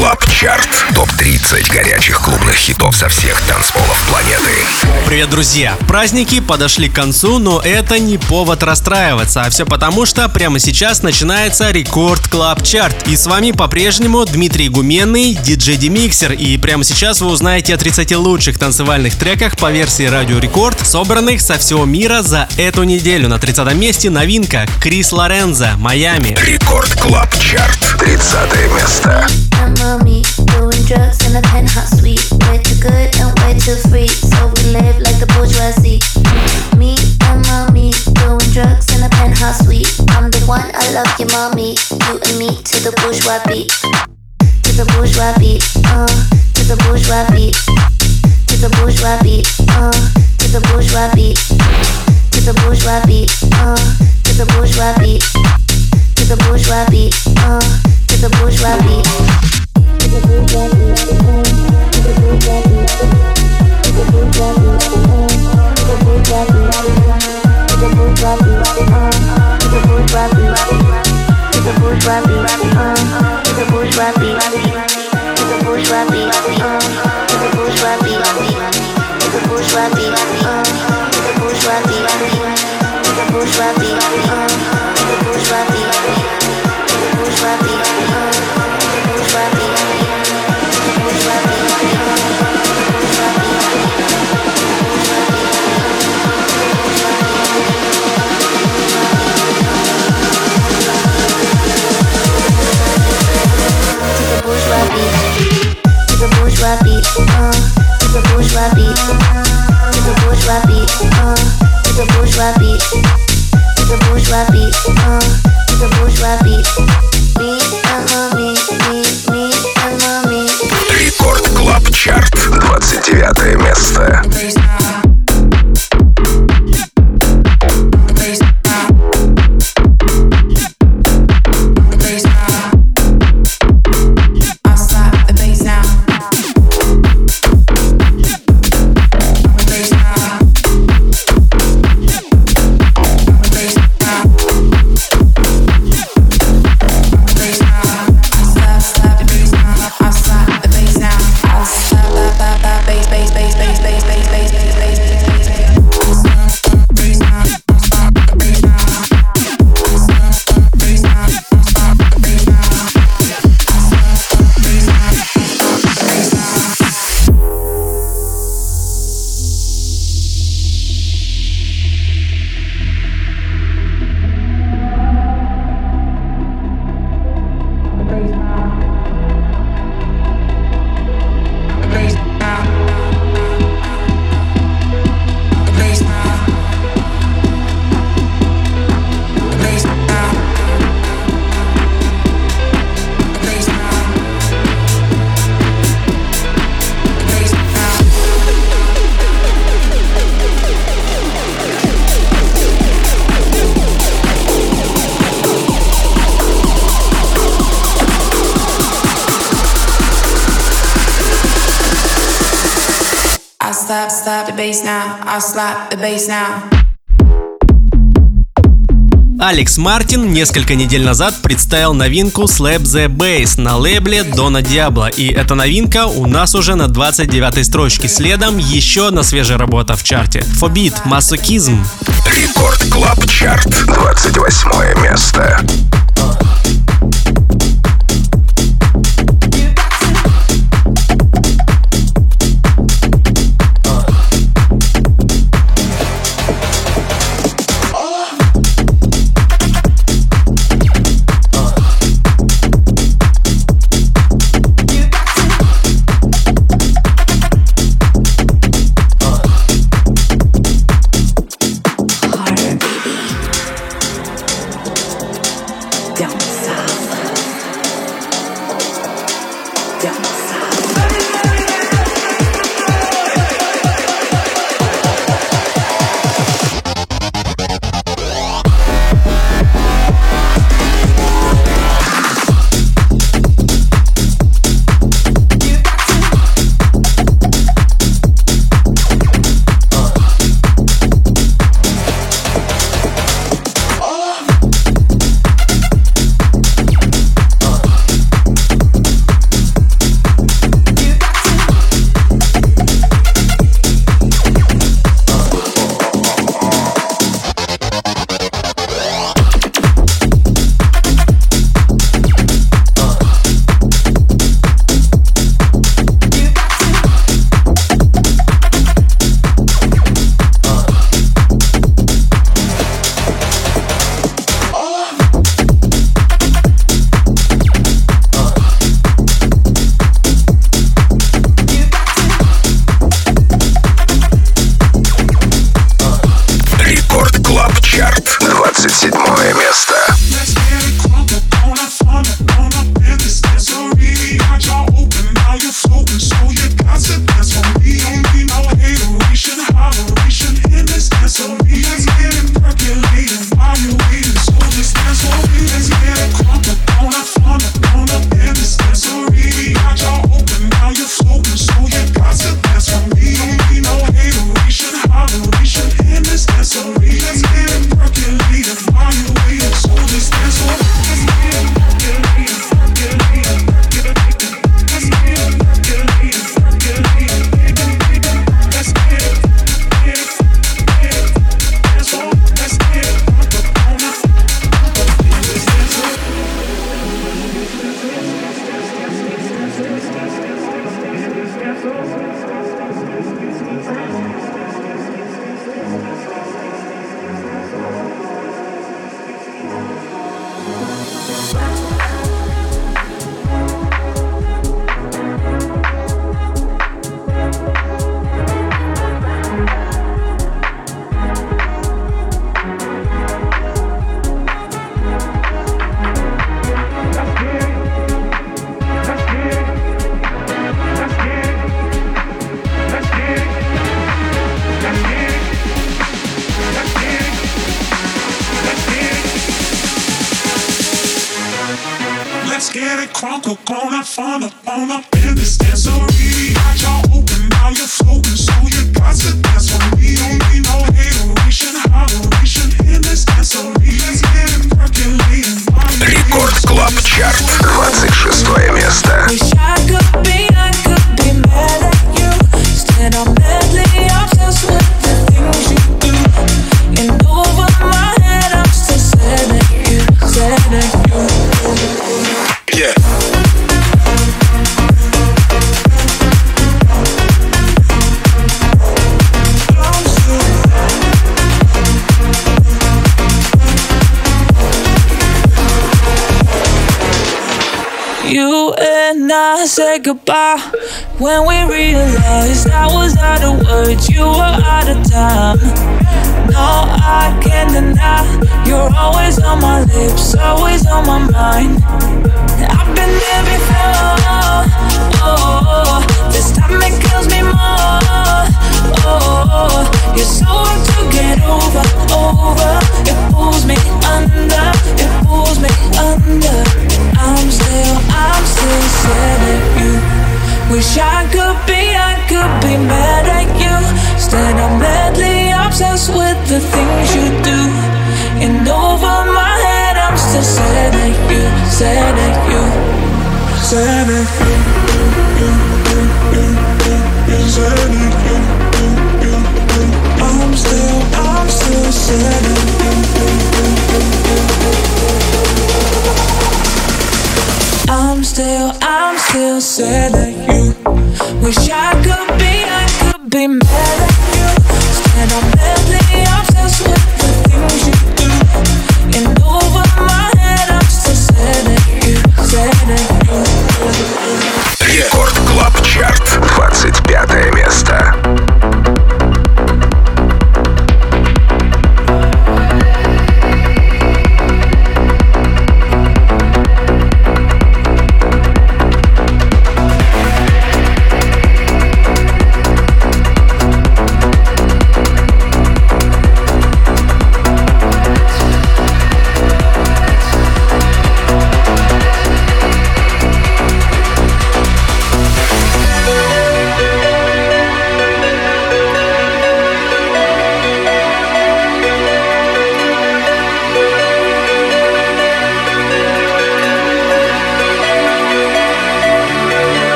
Club Chart. Топ-30 горячих клубных хитов со всех танцполов планеты. Привет, друзья! Праздники подошли к концу, но это не повод расстраиваться, а все потому, что прямо сейчас начинается Record Club Chart. И с вами по-прежнему Дмитрий Гуменный, диджей Demixer. И прямо сейчас вы узнаете о 30 лучших танцевальных треках по версии Радио Рекорд, собранных со всего мира за эту неделю. На 30 месте новинка Chris Lorenzo, Miami. Record Club Chart. 30 место. mommy doing drugs in a penthouse suite. Way too good and way too free, so we live like the bourgeoisie. Me and mommy doing drugs in a penthouse suite. I'm the one, I love you, mommy. You and me to the bourgeois beat, to the bourgeois beat, uh, to the bourgeois beat, to the bourgeois beat, uh, to the bourgeois beat, to the bourgeois beat, uh, to the bourgeois beat, to the bourgeois beat, uh, to the bourgeois beat bourgeois beat, uh, the bourgeois beat, the bourgeois beat, uh. Bass now. I slap the bass now. Алекс Мартин несколько недель назад представил новинку Slap the Bass на лейбле Дона Диабло. И эта новинка у нас уже на 29 строчке. Следом еще одна свежая работа в чарте. Фобит, Masochism. Record Club Chart. 28 место. When we realized I was out of words, you were out of time.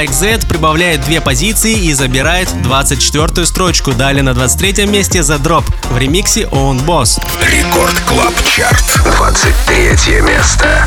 AXZ прибавляет две позиции и забирает 24-ю строчку. Далее на 23-м месте The Drop в ремиксе Own Boss. Record Club Chart, 23 место.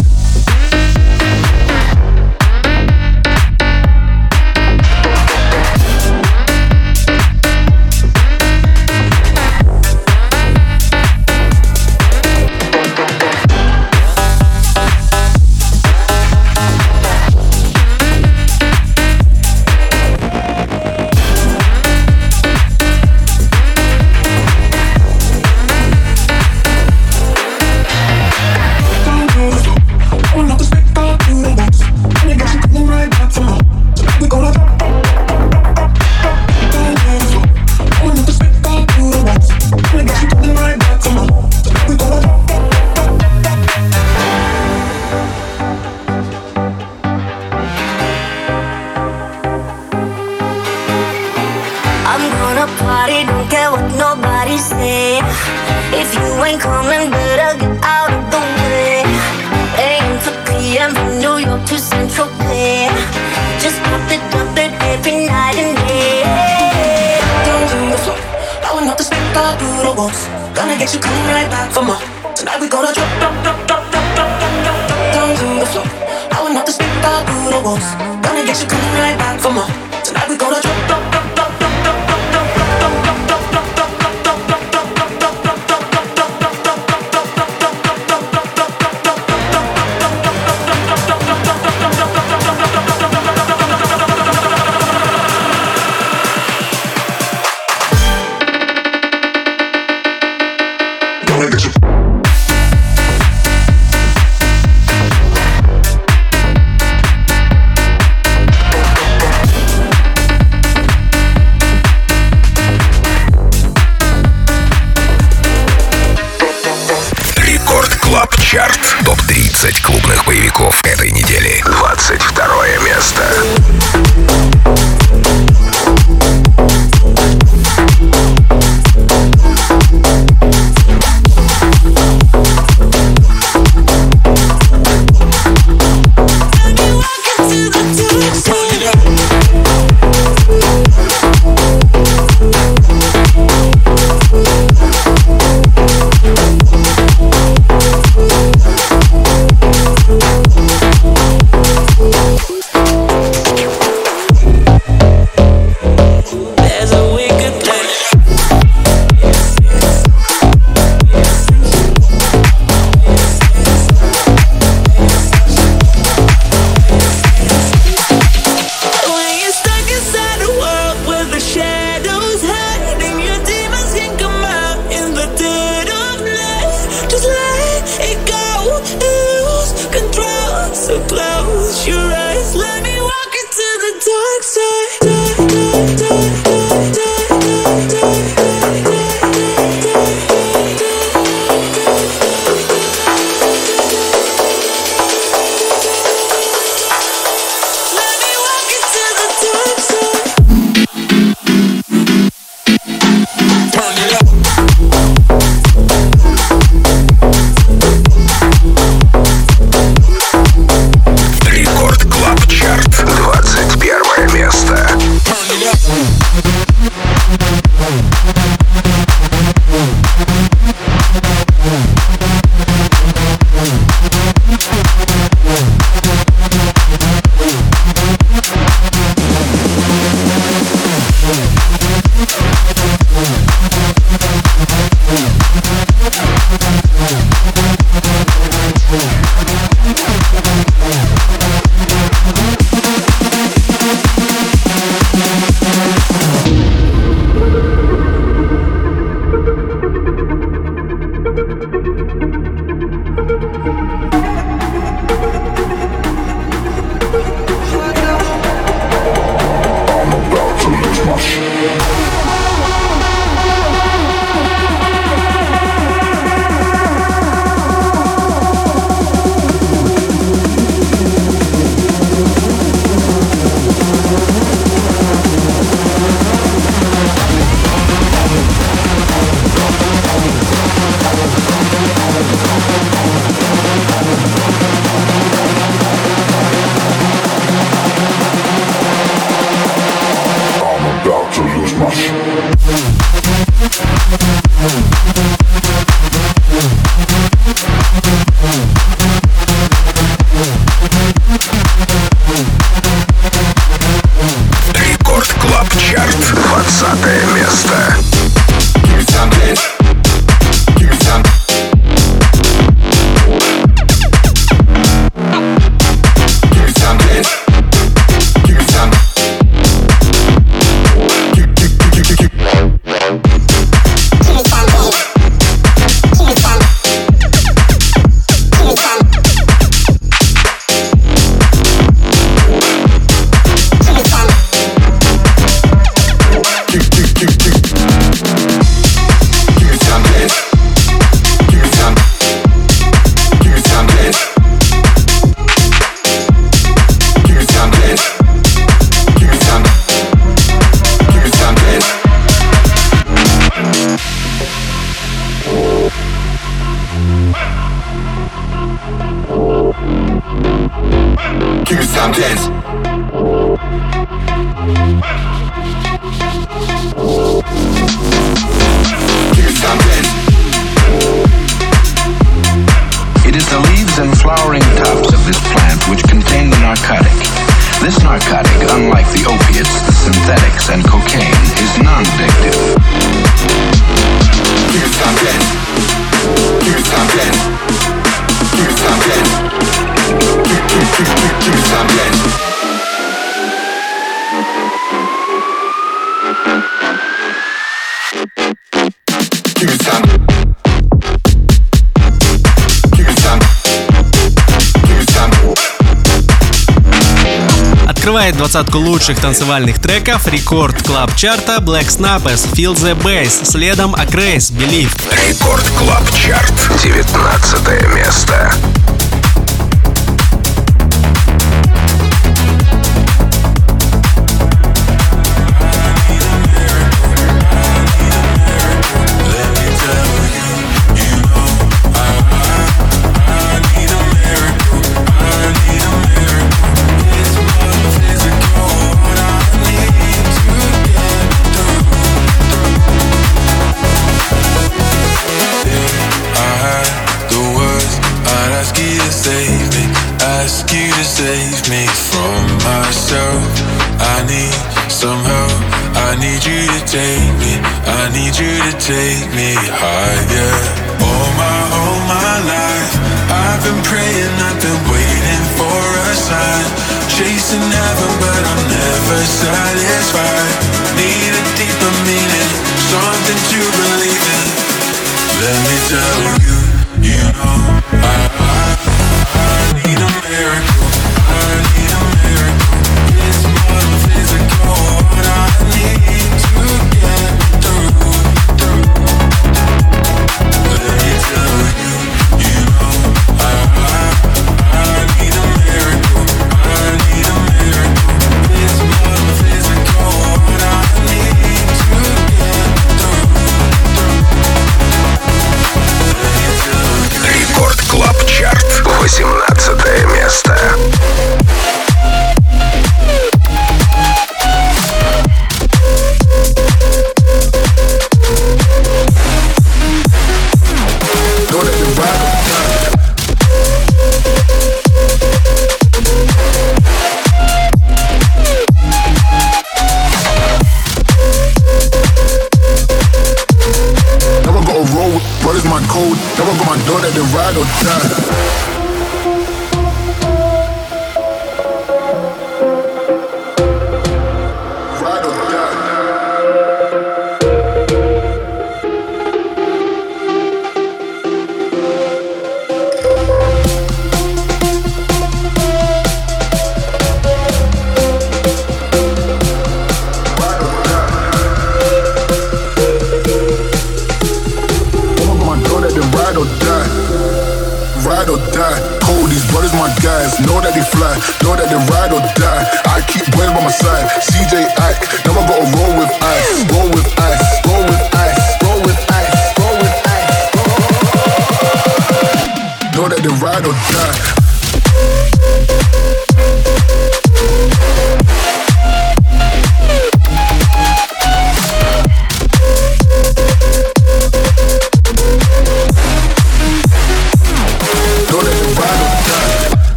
двадцатку лучших танцевальных треков рекорд клаб чарта Black Snappers Feel the Bass, следом Акрейс Believe. Рекорд клаб чарт 19 место.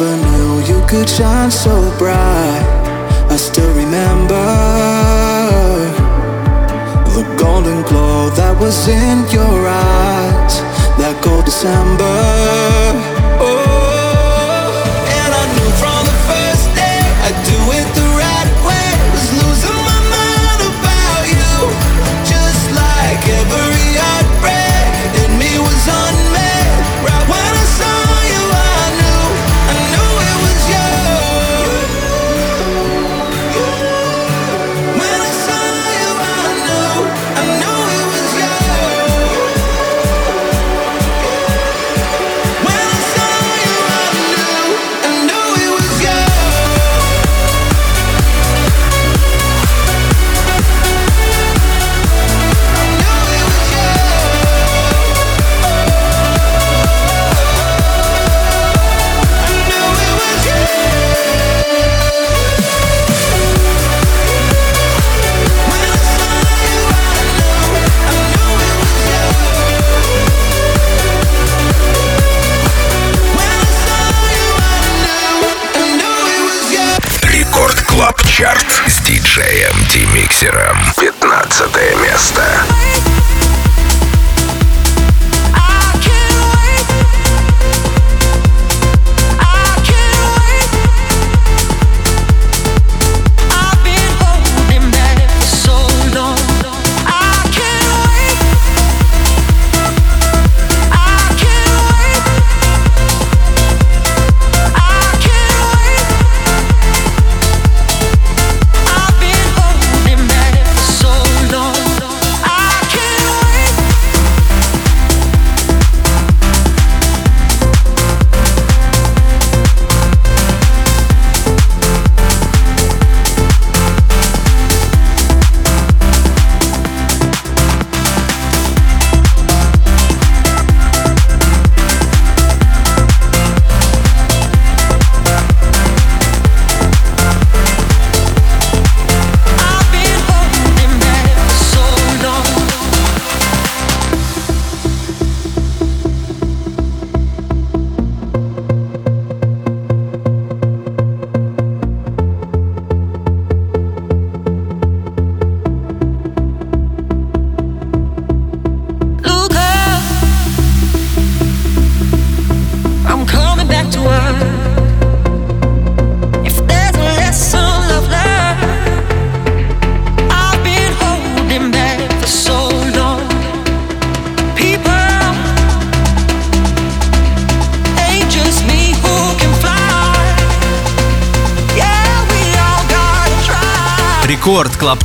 You'd shine so bright. I still remember the golden glow that was in your eyes. That cold December.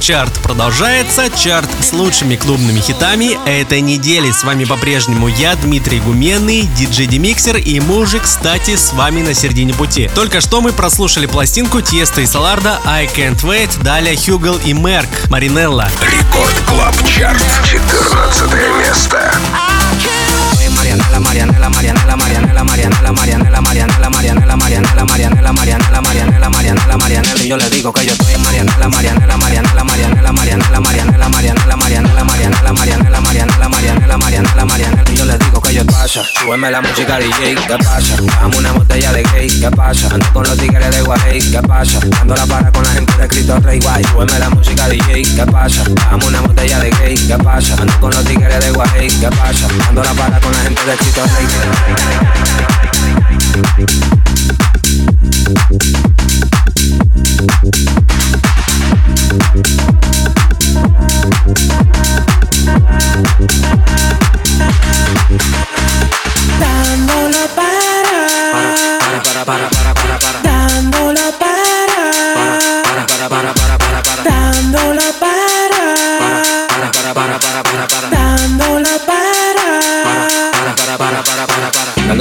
Чарт продолжается. Чарт с лучшими клубными хитами этой недели. С вами по-прежнему я, Дмитрий Гуменный, диджей Демиксер, и уже, кстати, с вами на середине пути. Только что мы прослушали пластинку Тiesto и Соларда I Can't Wait, далее Хьюгл и Мерк, Маринелла. Рекорд Клаб Чарт. 14 место. Marianela, Marianela, Marianela, Marianela, Marianela, Marianela, Marianela, Marianela, Marianela, Marianela, Marianela, Marianela, Marianela, Marianela, y yo le digo que yo estoy en Marianela, Marianela, Marianela, Marianela, Marianela, Marianela, Marianela, Marianela, Marianela, Marianela, Marianela, Marianela, Marianela, Marianela, y yo le digo que yo pasa, súbeme la música DJ, ¿qué pasa? Dame una botella de gay, ¿qué pasa? Ando con los tigres de Guay, ¿qué pasa? Dando la para con la gente de Cristo Rey Guay, súbeme la música DJ, ¿qué pasa? Dame una botella de gay, ¿qué pasa? Ando con los tigres de Guay, ¿qué pasa? Dando la para con la gente de Cristo para, para.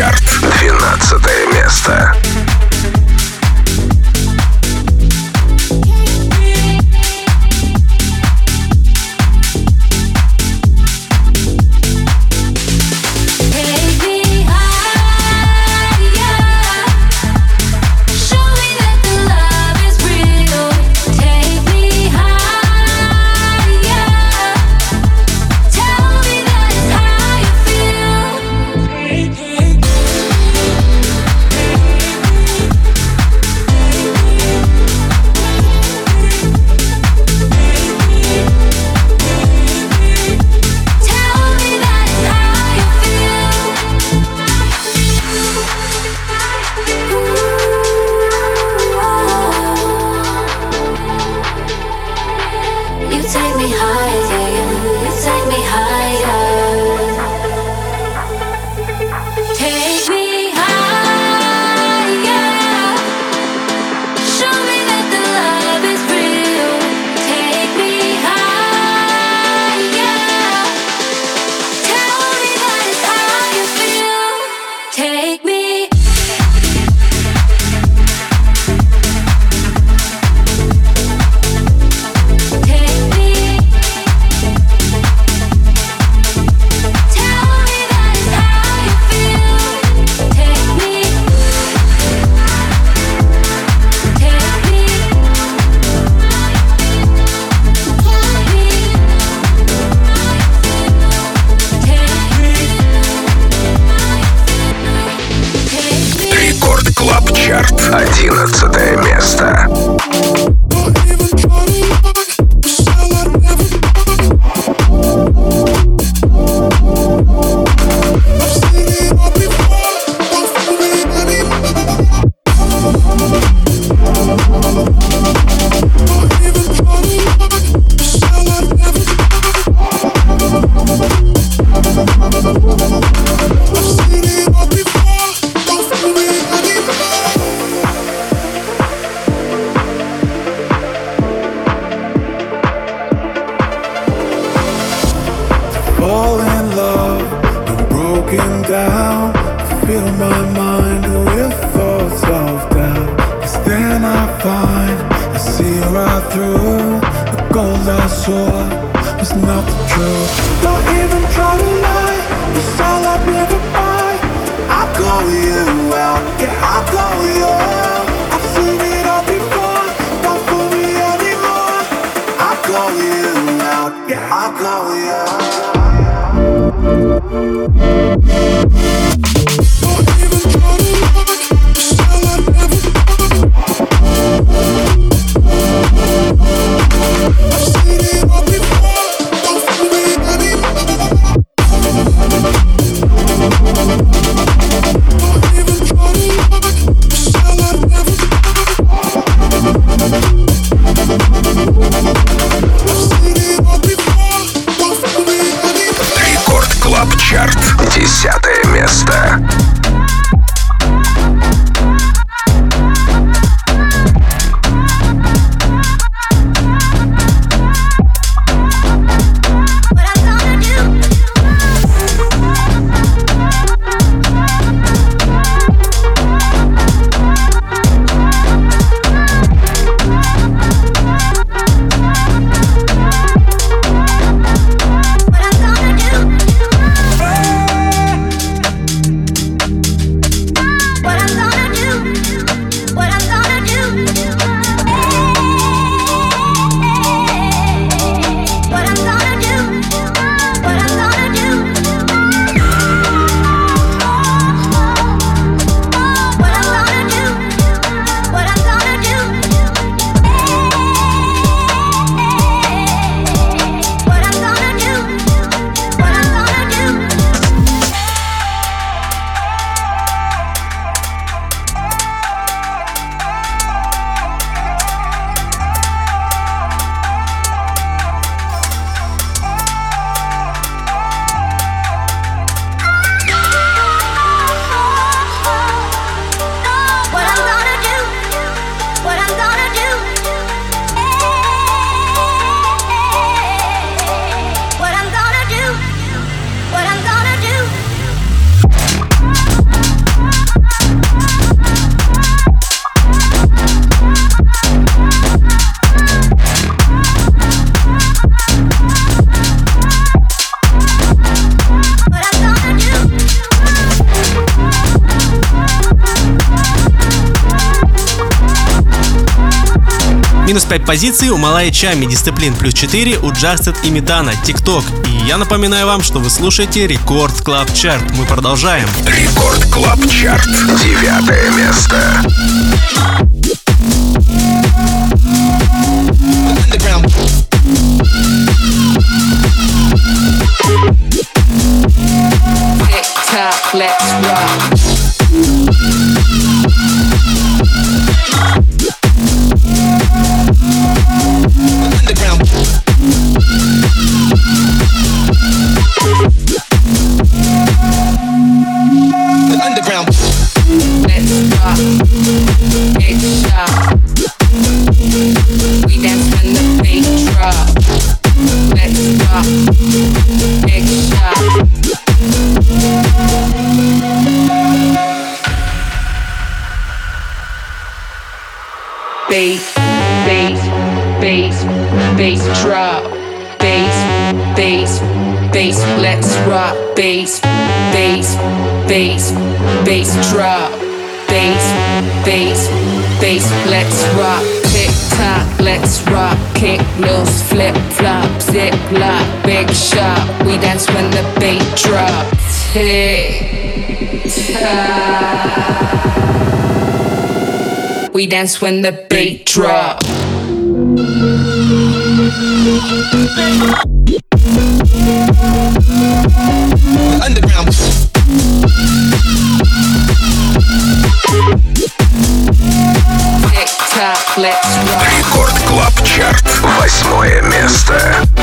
Чарт. Минус 5 позиций у Malaa и Tchami, Discipline плюс 4 у Джастед и Метана, Tik Tok. И я напоминаю вам, что вы слушаете Record Club Chart. Мы продолжаем. Рекорд Клаб Чарт. Девятое место. Let's rock. Bass, bass, bass. Let's rock. Tick tock, let's rock. Kick loose, flip flop, zip lock, big shot. We dance when the beat drops. Tick tock. We dance when the beat drop. Рекорд Клаб Чарт. Восьмое место.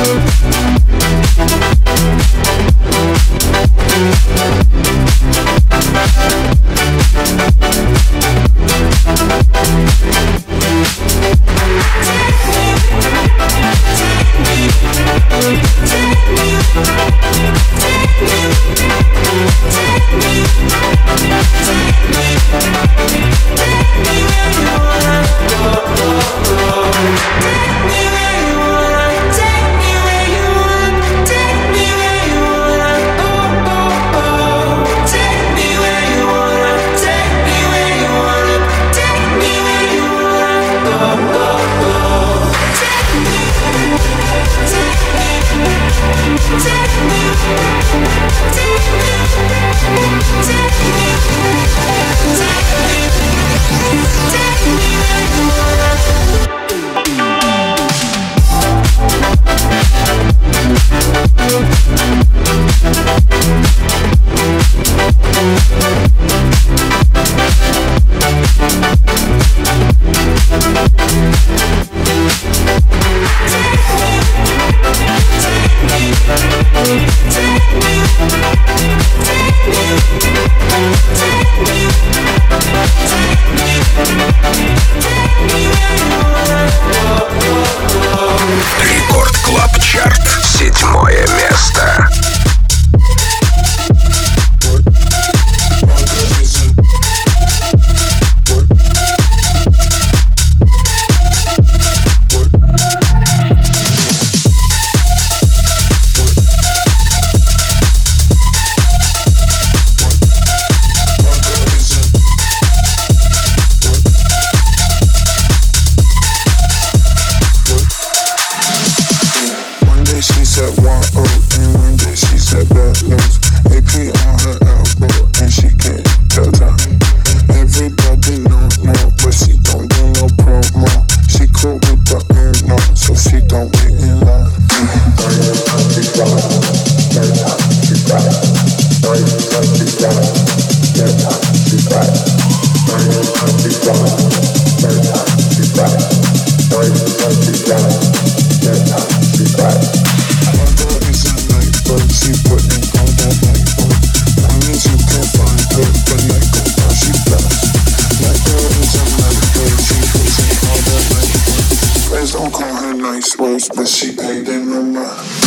But she paid them no mind.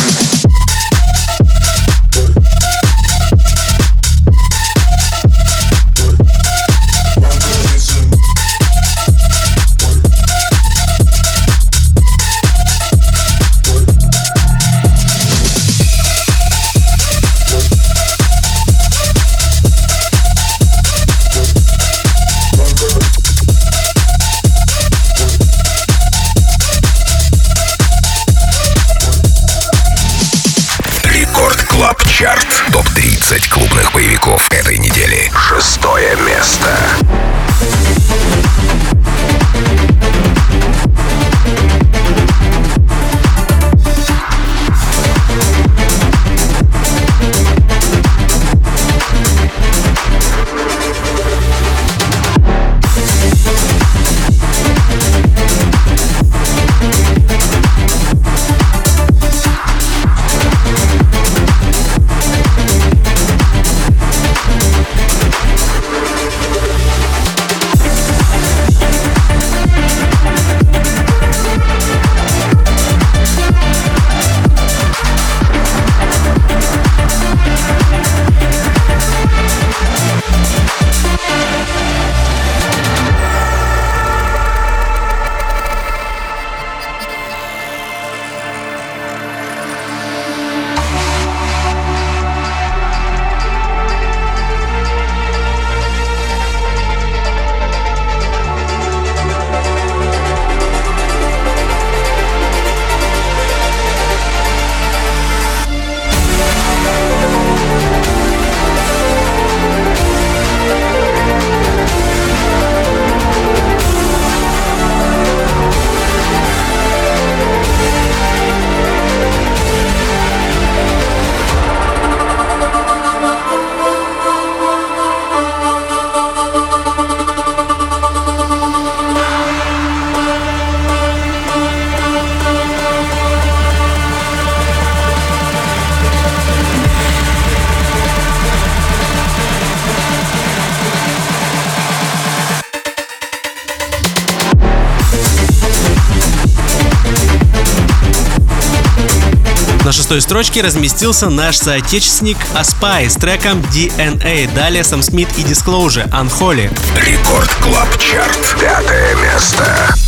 шестой строчке разместился наш соотечественник Аспай с треком DNA. Далее Сам Смит и Disclosure, Unholy. Record Club Chart. Пятое место.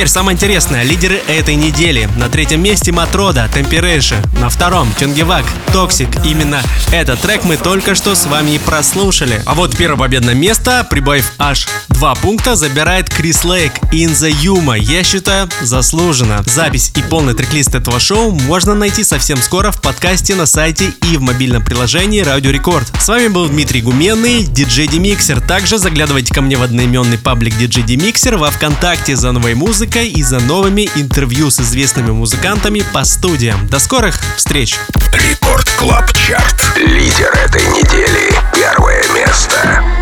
Теперь самое интересное. Лидеры этой недели. На третьем месте Matroda, Temperature. На втором Tungevaag, Toxic. Именно этот трек мы только что с вами и прослушали. А вот первое победное место, прибавив аж два пункта, забирает Chris Lake In The Yuma. Я считаю, заслуженно. Запись и полный трек-лист этого шоу можно найти совсем скоро в подкасте на сайте и в мобильном приложении Радио Рекорд. С вами был Дмитрий Гуменный, диджей Demixer. Также заглядывайте ко мне в одноименный паблик диджей Demixer во Вконтакте за новой музыкой музыкой и за новыми интервью с известными музыкантами по студиям. До скорых встреч! Record Club Chart. Лидер этой недели. Первое место.